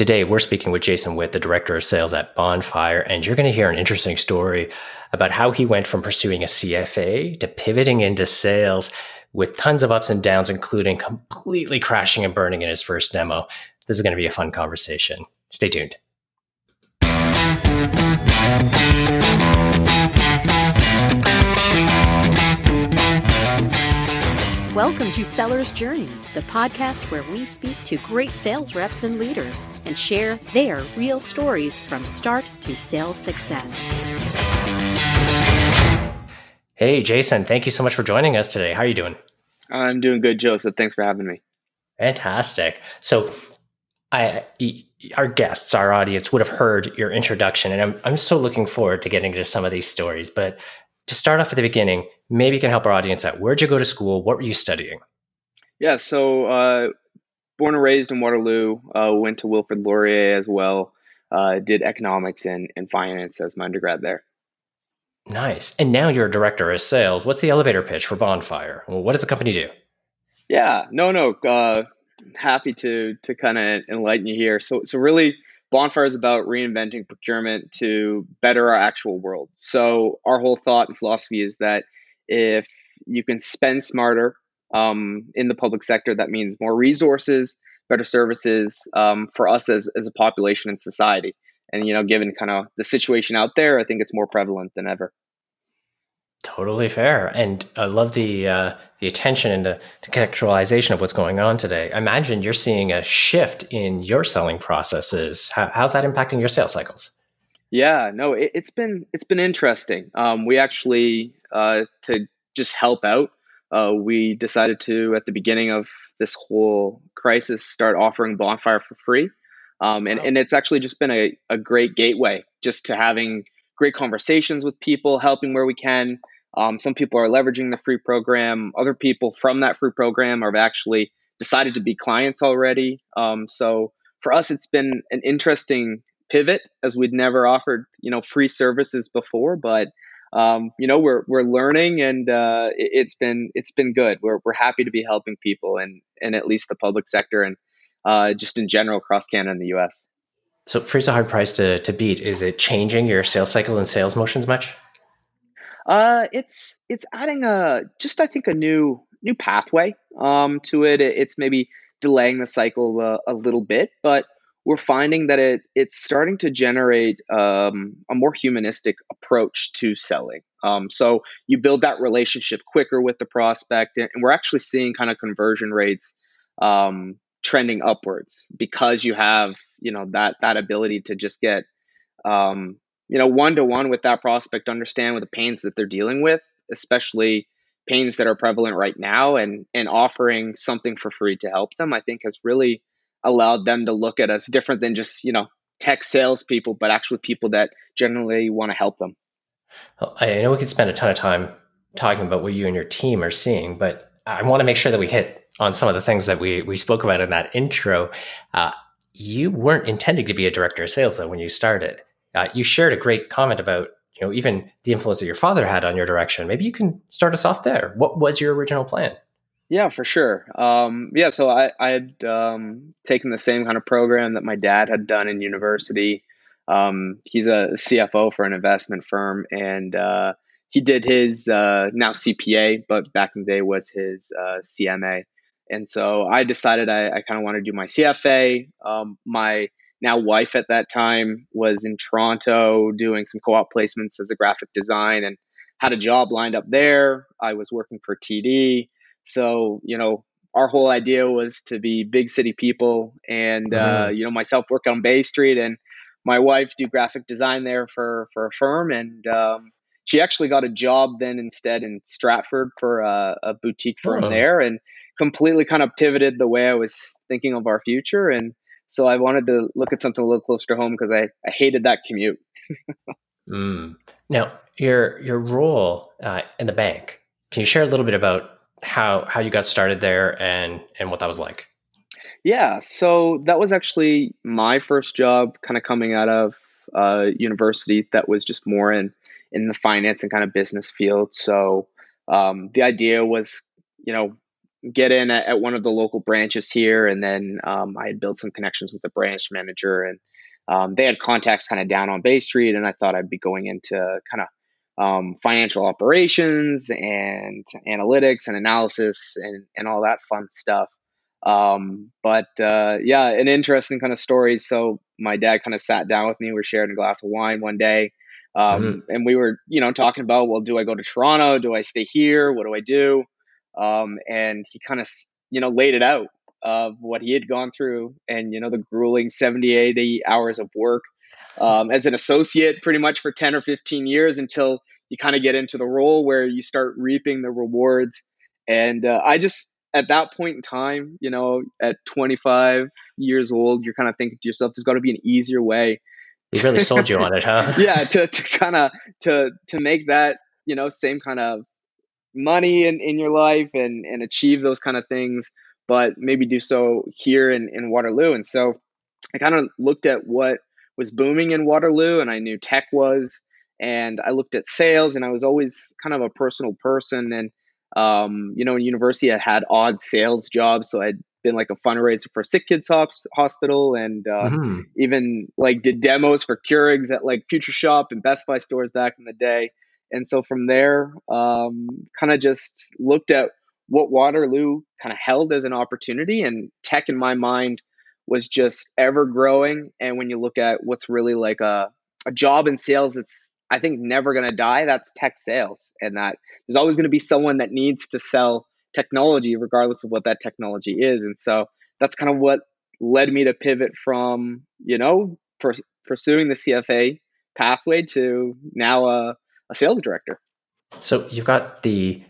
Today, we're speaking with Jason Witt, the director of sales at Bonfire, and you're going to hear an interesting story about how he went from pursuing a CFA to pivoting into sales with tons of ups and downs, including completely crashing and burning in his first demo. This is going to be a fun conversation. Stay tuned. Welcome to Seller's Journey, the podcast where we speak to great sales reps and leaders and share their real stories from start to sales success. Hey, Jason, thank you so much for joining us today. How are you doing? I'm doing good, Joseph. Thanks for having me. Fantastic. So, I, our guests, our audience would have heard your introduction, and I'm, I'm so looking forward to getting into some of these stories. But to start off at the beginning, maybe you can help our audience out. Where'd you go to school? What were you studying? Yeah, so uh, born and raised in Waterloo, uh, went to Wilfrid Laurier as well. Uh, did economics and, and finance as my undergrad there. Nice. And now you're a director of sales. What's the elevator pitch for Bonfire? Well, what does the company do? Yeah, no, no. Uh, happy to to kind of enlighten you here. So, so really, Bonfire is about reinventing procurement to better our actual world. So, our whole thought and philosophy is that if you can spend smarter um, in the public sector, that means more resources, better services um, for us as, as a population and society. And, you know, given kind of the situation out there, I think it's more prevalent than ever. Totally fair, and I love the uh, the attention and the, the, contextualization of what's going on today. I imagine you're seeing a shift in your selling processes. How, how's that impacting your sales cycles? Yeah, no, it, has been it's been interesting. Um, we actually uh, to just help out, uh, we decided to at the beginning of this whole crisis start offering Bonfire for free, um, and wow. and it's actually just been a, a great gateway just to having great conversations with people, helping where we can. Um, some people are leveraging the free program. Other people from that free program have actually decided to be clients already. Um, so for us, it's been an interesting pivot as we'd never offered, you know, free services before, but um, you know, we're we're learning and uh, it, has been it's been good. We're we're happy to be helping people and and at least the public sector and uh, just in general across Canada and the U.S. So free's a hard price to, to beat. Is it changing your sales cycle and sales motions much? Uh, it's it's adding a just I think a new new pathway um, to it. It's maybe delaying the cycle a, a, little bit, but we're finding that it it's starting to generate um, a more humanistic approach to selling. Um, so you build that relationship quicker with the prospect, and, we're actually seeing kind of conversion rates um, trending upwards because you have you know that that ability to just get um, you know one to one with that prospect understand what the pains that they're dealing with especially pains that are prevalent right now and and offering something for free to help them i think has really allowed them to look at us different than just you know tech salespeople but actually people that generally want to help them i know we could spend a ton of time talking about what you and your team are seeing but i want to make sure that we hit on some of the things that we we spoke about in that intro. Uh, you weren't intending to be a director of sales though when you started. Uh, you shared a great comment about you know even the influence that your father had on your direction. Maybe you can start us off there. What was your original plan? Yeah, for sure. Um, yeah, so I, I had um, taken the same kind of program that my dad had done in university. Um, he's a CFO for an investment firm, and uh, he did his uh, now CPA, but back in the day was his uh, CMA. And so I decided I, I kind of want to do my CFA. Um, my now wife at that time was in Toronto doing some co op placements as a graphic design and had a job lined up there. I was working for TD. So, you know, our whole idea was to be big city people and, uh, mm-hmm. uh, you know, myself work on Bay Street and my wife do graphic design there for, for a firm. And, um, she actually got a job then instead in Stratford for a, a boutique firm oh. there. And, completely kind of pivoted the way I was thinking of our future. And so I wanted to look at something a little closer to home because I, I hated that commute. mm. Now, your your role uh, in the bank, can you share a little bit about how how you got started there and and what that was like? Yeah, so that was actually my first job, kind of coming out of uh, university. That was just more in in the finance and kind of business field. So um, the idea was, you know, get in at, at, one of the local branches here, and then um, I had built some connections with the branch manager, and um, they had contacts kind of down on Bay Street, and I thought I'd be going into kind of um, financial operations and analytics and analysis and, and all that fun stuff. Um, but uh, yeah, an interesting kind of story. So my dad kind of sat down with me. We were sharing a glass of wine one day. Um, mm-hmm. And we were, you know, talking about, well, do I go to Toronto? Do I stay here? What do I do? Um, and he kind of, you know, laid it out of what he had gone through and, you know, the grueling 70, 80 hours of work um, as an associate pretty much for 10 or 15 years until you kind of get into the role where you start reaping the rewards. And uh, I just, at that point in time, you know, at 25 years old, you're kind of thinking to yourself, there's got to be an easier way. He really sold you on it, huh? yeah, to, to kind of to to make that you know same kind of money in, in your life and and achieve those kind of things, but maybe do so here in in Waterloo. And so I kind of looked at what was booming in Waterloo, and I knew tech was, and I looked at sales, and I was always kind of a personal person, and um, you know, in university, I had odd sales jobs. So I'd been like a fundraiser for Sick Kids Hospital and uh, mm-hmm. even like did demos for Keurigs at like Future Shop and Best Buy stores back in the day. And so from there, um, kind of just looked at what Waterloo kind of held as an opportunity. And tech in my mind was just ever growing. And when you look at what's really like a, a job in sales, it's I think never going to die. That's tech sales, and that there's always going to be someone that needs to sell technology, regardless of what that technology is. And so that's kind of what led me to pivot from you know per, pursuing the CFA pathway to now a, a sales director. So you've got the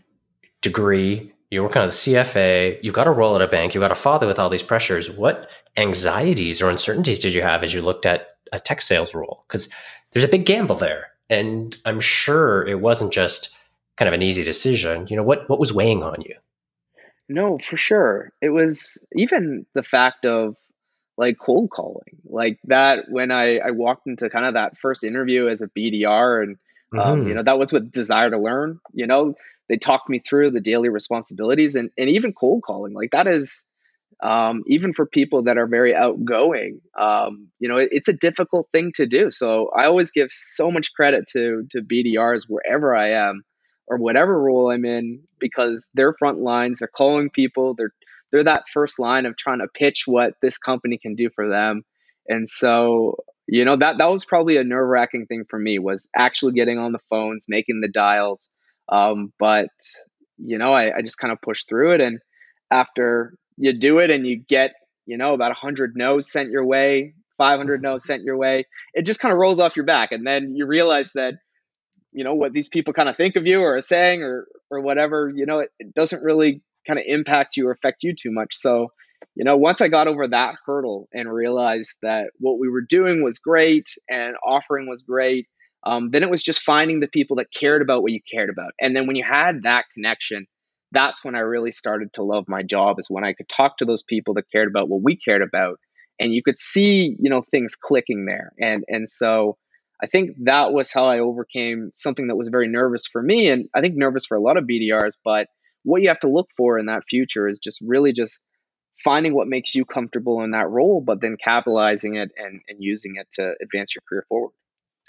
degree, you're working on the CFA, you've got a role at a bank, you've got a father with all these pressures. What anxieties or uncertainties did you have as you looked at a tech sales role? Because there's a big gamble there. And I'm sure it wasn't just kind of an easy decision. You know, what what was weighing on you? No, for sure. It was even the fact of like cold calling, like that when I, I walked into kind of that first interview as a BDR and um, mm-hmm. you know, that was with desire to learn, you know, they talked me through the daily responsibilities and, and even cold calling, like that is um, even for people that are very outgoing. Um, you know, it, it's a difficult thing to do. So I always give so much credit to to BDRs wherever I am or whatever role I'm in because they're front lines. They're calling people. They're they're that first line of trying to pitch what this company can do for them. And so, you know, that that was probably a nerve wracking thing for me was actually getting on the phones, making the dials. Um, but you know, I, I just kind of pushed through it and after you do it and you get you know about 100 no's sent your way 500 no's sent your way it just kind of rolls off your back. And then you realize that you know what these people kind of think of you or are saying or or whatever you know it, it doesn't really kind of impact you or affect you too much. So you know once i got over that hurdle and realized that what we were doing was great and offering was great um, then it was just finding the people that cared about what you cared about. And then when you had that connection that's when I really started to love my job is when I could talk to those people that cared about what we cared about and you could see, you know, things clicking there. And and so I think that was how I overcame something that was very nervous for me and I think nervous for a lot of BDRs, but what you have to look for in that future is just really just finding what makes you comfortable in that role, but then capitalizing it and, and using it to advance your career forward.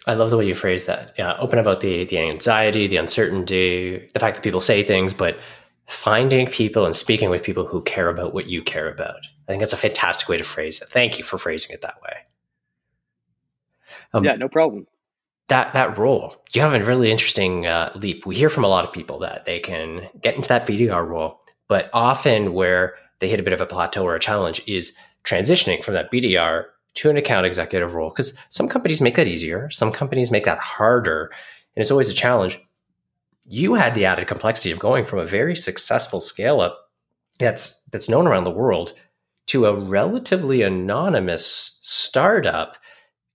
I love the way you phrase that. Yeah, open about the the anxiety, the uncertainty, the fact that people say things, but finding people and speaking with people who care about what you care about. I think that's a fantastic way to phrase it. Thank you for phrasing it that way. Um, yeah, no problem. That that role, you have a really interesting uh, leap. We hear from a lot of people that they can get into that BDR role, but often where they hit a bit of a plateau or a challenge is transitioning from that BDR to an account executive role. Because some companies make that easier, some companies make that harder, and it's always a challenge you had the added complexity of going from a very successful scale up that's that's known around the world to a relatively anonymous startup.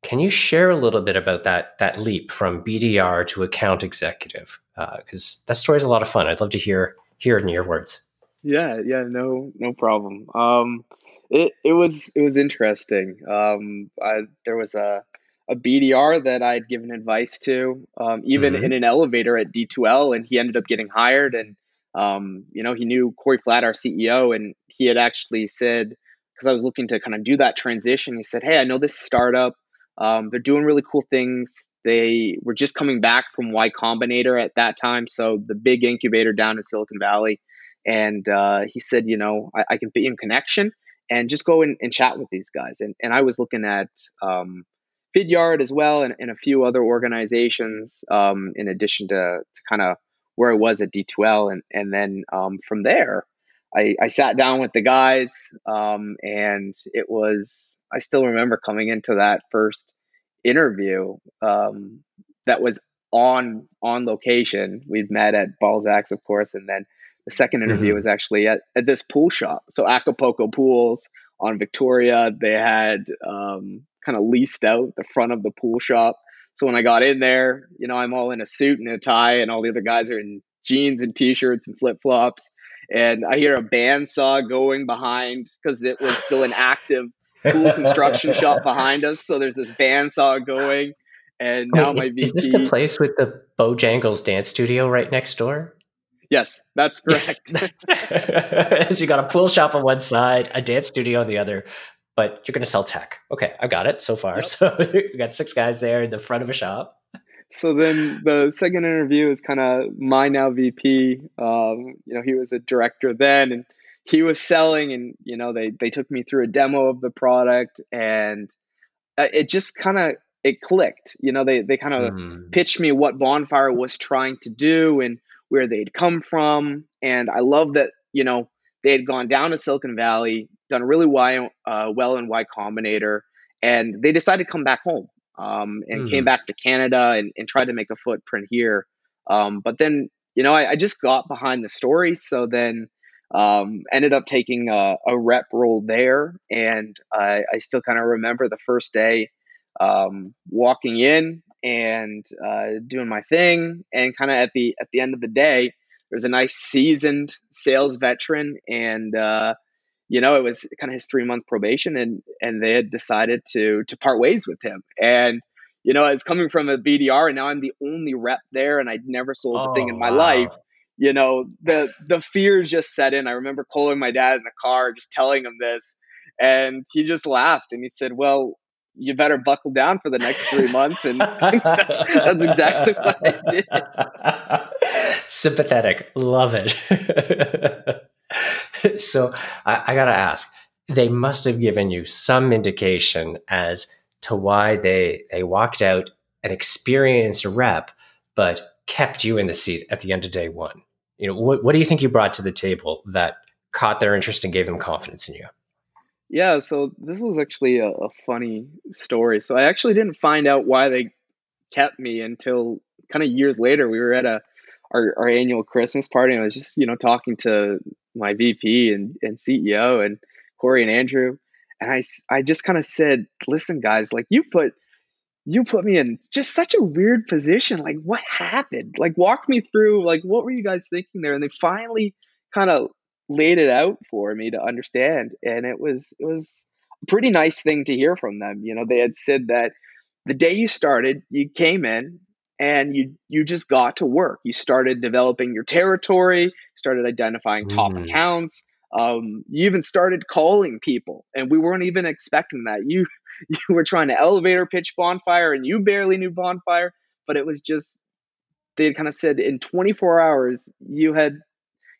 Can you share a little bit about that that leap from BDR to account executive? Because uh, that story is a lot of fun. I'd love to hear hear it in your words. Yeah, yeah, no, no problem. Um, it it was it was interesting. Um, I, there was a a BDR that I'd given advice to, um, even mm-hmm. in an elevator at D2L, and he ended up getting hired. And um, you know, he knew Corey Flatt, our CEO, and he had actually said, because I was looking to kind of do that transition, he said, Hey, I know this startup. Um, they're doing really cool things. They were just coming back from Y Combinator at that time, so the big incubator down in Silicon Valley. And uh, he said, you know, I, I, can put you in connection and just go and, and chat with these guys. And, and I was looking at um, Vidyard as well and, and a few other organizations um, in addition to, to kind of where I was at D2L. And, and then um, from there, I, I sat down with the guys um, and it was, I still remember coming into that first interview um, that was on on location. We'd met at Balzac's, of course, and then the second interview mm-hmm. was actually at, at this pool shop. So Acapulco Pools on Victoria, they had um, kind of leased out the front of the pool shop. So when I got in there, you know, I'm all in a suit and a tie, and all the other guys are in jeans and t-shirts and flip flops. And I hear a bandsaw going behind because it was still an active pool construction shop behind us. So there's this bandsaw going. And now Wait, my VP. Is this the place with the Bojangles dance studio right next door? Yes, that's correct. Yes. so you got a pool shop on one side, a dance studio on the other, but you're going to sell tech. Okay, I got it so far. Yep. So we got six guys there in the front of a shop. So then the second interview is kind of my now VP. Um, you know, he was a director then, and he was selling, and you know, they they took me through a demo of the product, and uh, it just kind of it clicked. You know, they they kind of mm. pitched me what Bonfire was trying to do, and where they'd come from. And I love that, you know, they had gone down to Silicon Valley, done really well, uh, well in Y Combinator, and they decided to come back home um, and mm. came back to Canada and, and, tried to make a footprint here. Um, but then, you know, I, I, just got behind the story. So then um, ended up taking a, a, rep role there. And I, I still kind of remember the first day um, walking in and uh, doing my thing. And kind of at the at the end of the day, there's a nice seasoned sales veteran, and uh, you know it was kind of his three month probation, and and they had decided to to part ways with him. And you know, it's coming from a BDR, and now I'm the only rep there, and I'd never sold oh, a thing in my wow. life. You know, the the fear just set in. I remember calling my dad in the car, just telling him this, and he just laughed and he said, "Well, you better buckle down for the next three months. And that's, that's exactly what I did. Sympathetic. Love it. so I, I got to ask, they must have given you some indication as to why they, they walked out an experienced rep, but kept you in the seat at the end of day one. You know, what, what do you think you brought to the table that caught their interest and gave them confidence in you? Yeah, so this was actually a, a, funny story. So I actually didn't find out why they kept me until kind of years later. We were at a our, our annual Christmas party, and I was just you know talking to my VP and, and CEO and Corey and Andrew, and I I just kind of said, "Listen, guys, like you put." You put me in just such a weird position. Like, what happened? Like, walk me through. Like, what were you guys thinking there? And they finally kind of laid it out for me to understand and it was it was a pretty nice thing to hear from them. You know they had said that the day you started you came in and you you just got to work. You started developing your territory started identifying top mm. accounts. Um, you even started calling people and we weren't even expecting that. You you were trying to elevator pitch bonfire and you barely knew bonfire but it was just they had kind of said in 24 hours you had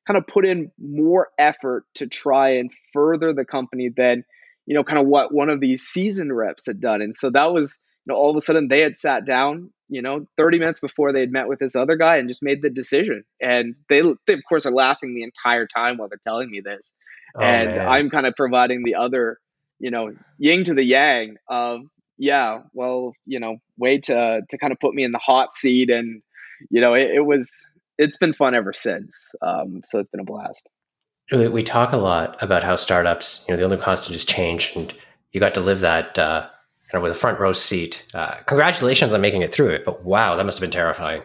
kind of put in more effort to try and further the company than you know kind of what one of these seasoned reps had done. And so that was you know all of a sudden they had sat down you know 30 minutes before they had met with this other guy and just made the decision. And they, they of course are laughing the entire time while they're telling me this. Oh, and man. i'm kind of providing the other you know yin to the yang of yeah well you know way to to kind of put me in the hot seat. And you know it, it was it's been fun ever since. Um, so it's been a blast. We, talk a lot about how startups, you know, the only constant is change, and you got to live that uh, kind of with a front row seat. Uh, congratulations on making it through it, but wow, that must have been terrifying.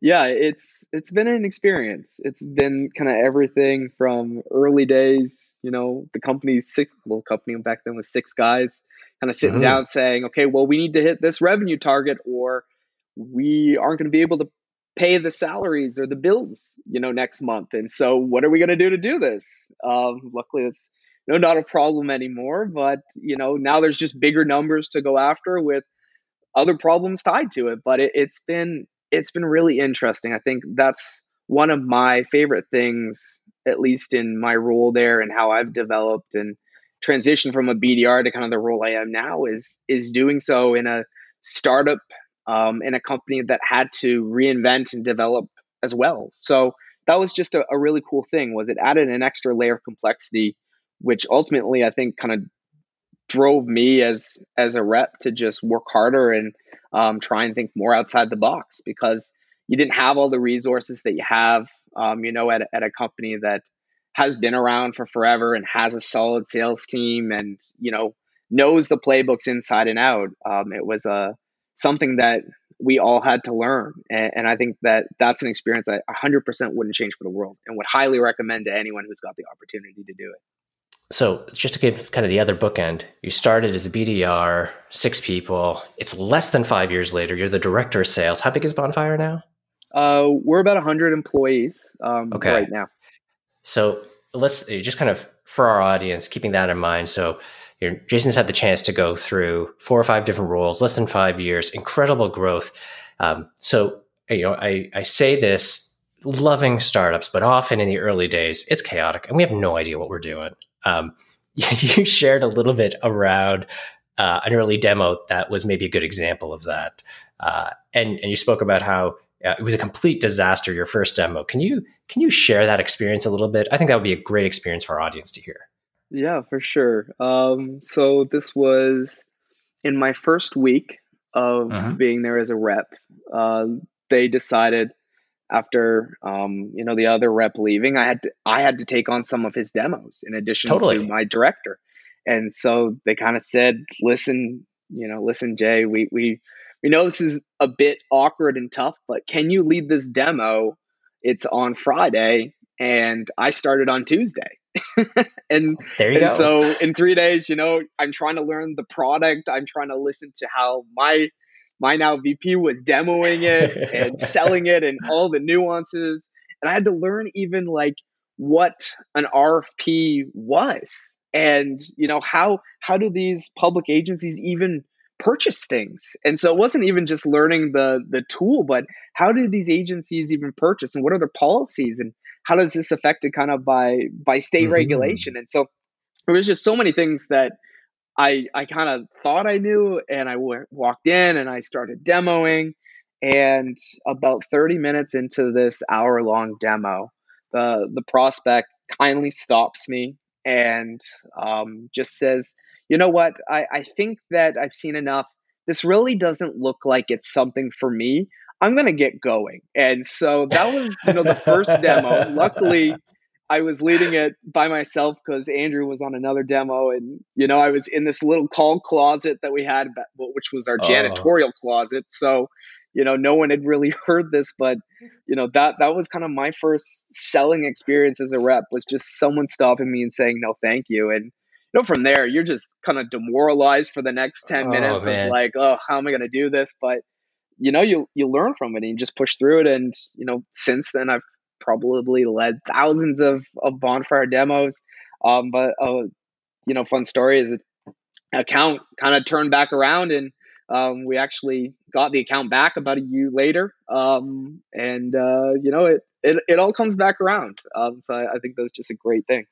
Yeah, it's it's been an experience. It's been kind of everything from early days. You know, the company's six, little company back then was six guys, kind of sitting mm-hmm. down saying, okay, well, we need to hit this revenue target, or we aren't going to be able to pay the salaries or the bills, you know, next month. And so, what are we going to do to do this? Um, luckily, it's no not a problem anymore. But you know, now there's just bigger numbers to go after with other problems tied to it. But it, it's been it's been really interesting. I think that's one of my favorite things, at least in my role there and how I've developed and transitioned from a BDR to kind of the role I am now is is doing so in a startup um, in a company that had to reinvent and develop as well. So that was just a, a really cool thing. Was it added an extra layer of complexity, which ultimately I think kind of drove me as as a rep to just work harder and um, try and think more outside the box because you didn't have all the resources that you have, um, you know, at, at a company that has been around for forever and has a solid sales team and you know knows the playbooks inside and out. Um, it was a something that we all had to learn. And, and I think that that's an experience I 100% wouldn't change for the world and would highly recommend to anyone who's got the opportunity to do it. So, just to give kind of the other bookend, you started as a BDR, six people. It's less than five years later. You're the director of sales. How big is Bonfire now? Uh, we're about 100 employees um, okay. right now. So, let's just kind of for our audience, keeping that in mind. So, you know, Jason's had the chance to go through four or five different roles, less than five years, incredible growth. Um, so, you know, I, I say this loving startups, but often in the early days, it's chaotic and we have no idea what we're doing. Um, you shared a little bit around uh, an early demo that was maybe a good example of that. Uh, and, and you spoke about how uh, it was a complete disaster your first demo. Can you can you share that experience a little bit? I think that would be a great experience for our audience to hear. Yeah, for sure. Um, so this was in my first week of uh-huh. being there as a rep. Uh, they decided after um, you know the other rep leaving, I had to, I had to take on some of his demos in addition totally. to my director, and so they kind of said, "Listen, you know, listen, Jay, we we we know this is a bit awkward and tough, but can you lead this demo? It's on Friday, and I started on Tuesday." and there you and go. so in three days, you know, I'm trying to learn the product. I'm trying to listen to how my my now VP was demoing it and selling it and all the nuances. And I had to learn even like what an RFP was and you know how how do these public agencies even purchase things. And so it wasn't even just learning the the tool but how do these agencies even purchase and what are their policies and how does this affected kind of by by state mm-hmm. regulation? And so there was just so many things that i i kind of thought i knew and I w- walked in and i started demoing. And about 30 minutes into this hour long demo the the prospect kindly stops me and um, just says you know what? I, I think that I've seen enough. This really doesn't look like it's something for me. I'm going to get going. And so that was, you know, the first demo. Luckily, I was leading it by myself because Andrew was on another demo. And, you know, I was in this little call closet that we had, which was our oh. janitorial closet. So, you know, no one had really heard this, but, you know, that, that was kind of my first selling experience as a rep was just someone stopping me and saying, no, thank you. And, you know, from there, you're just kind of demoralized for the next 10 oh, minutes man. of like, oh, how am I going to do this? But, you know, you, you learn from it and you just push through it. And, you know, since then, I've probably led thousands of, of bonfire demos. Um, but, uh, you know, fun story is account kind of turned back around and um, we actually got the account back about a year later. Um, and, uh, you know, it, it, it all comes back around. Um, so I, I think that's just a great thing.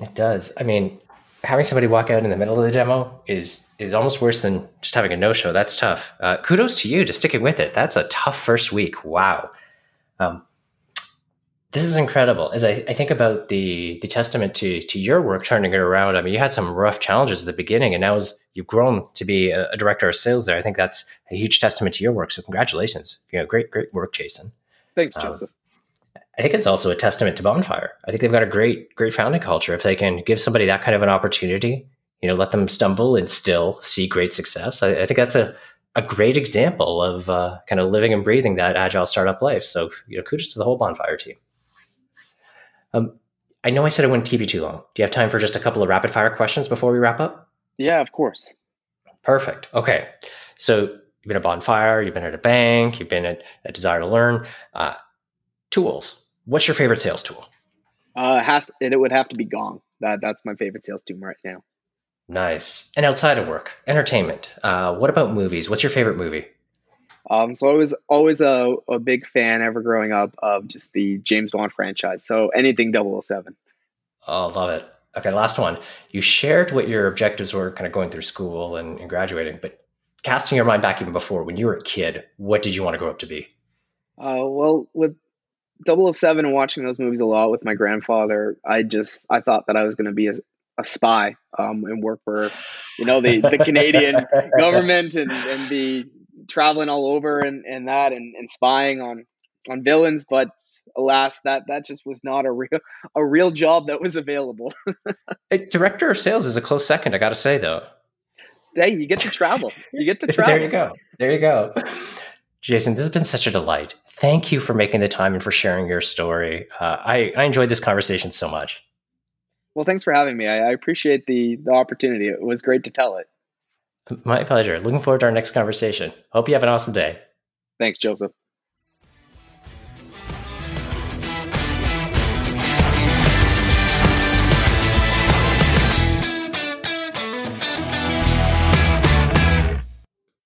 It does. I mean, having somebody walk out in the middle of the demo is is almost worse than just having a no show. That's tough. Uh, kudos to you to sticking with it. That's a tough first week. Wow. Um, this is incredible. As I, I, think about the the testament to to your work turning it around. I mean, you had some rough challenges at the beginning, and now as you've grown to be a, a director of sales there, I think that's a huge testament to your work. So congratulations. You know, great great work, Jason. Thanks, um, Joseph. I think it's also a testament to Bonfire. I think they've got a great, great founding culture. If they can give somebody that kind of an opportunity, you know, let them stumble and still see great success. I, I think that's a, a great example of uh, kind of living and breathing that agile startup life. So, you know, kudos to the whole Bonfire team. Um, I know I said I wouldn't keep you too long. Do you have time for just a couple of rapid fire questions before we wrap up? Yeah, of course. Perfect. Okay. So You've been at Bonfire, you've been at a bank, you've been at a Desire to Learn. Uh, tools. What's your favorite sales tool? Uh, have it would have to be Gong. That that's my favorite sales tool right now. Nice. And outside of work, entertainment. Uh, what about movies? What's your favorite movie? Um, so I was always a, a big fan ever growing up of just the James Bond franchise. So anything 007. Oh, love it. Okay, last one. You shared what your objectives were kind of going through school and, and graduating, but casting your mind back even before, when you were a kid, what did you want to grow up to be? Uh, well, with 007 and watching those movies a lot with my grandfather, I just I thought that I was going to be a, a spy um, and work for you know the, the Canadian government and, and be traveling all over and, and that and, and spying on on villains. But alas, that that just was not a real a real job that was available. Director of sales is a close second, I got to say though. Hey, you get to travel. You get to travel. there you go. There you go. Jason, this has been such a delight. Thank you for making the time and for sharing your story. Uh, I, I enjoyed this conversation so much. Well, thanks for having me. I, I appreciate the, the opportunity. It was great to tell it. My pleasure. Looking forward to our next conversation. Hope you have an awesome day. Thanks, Joseph.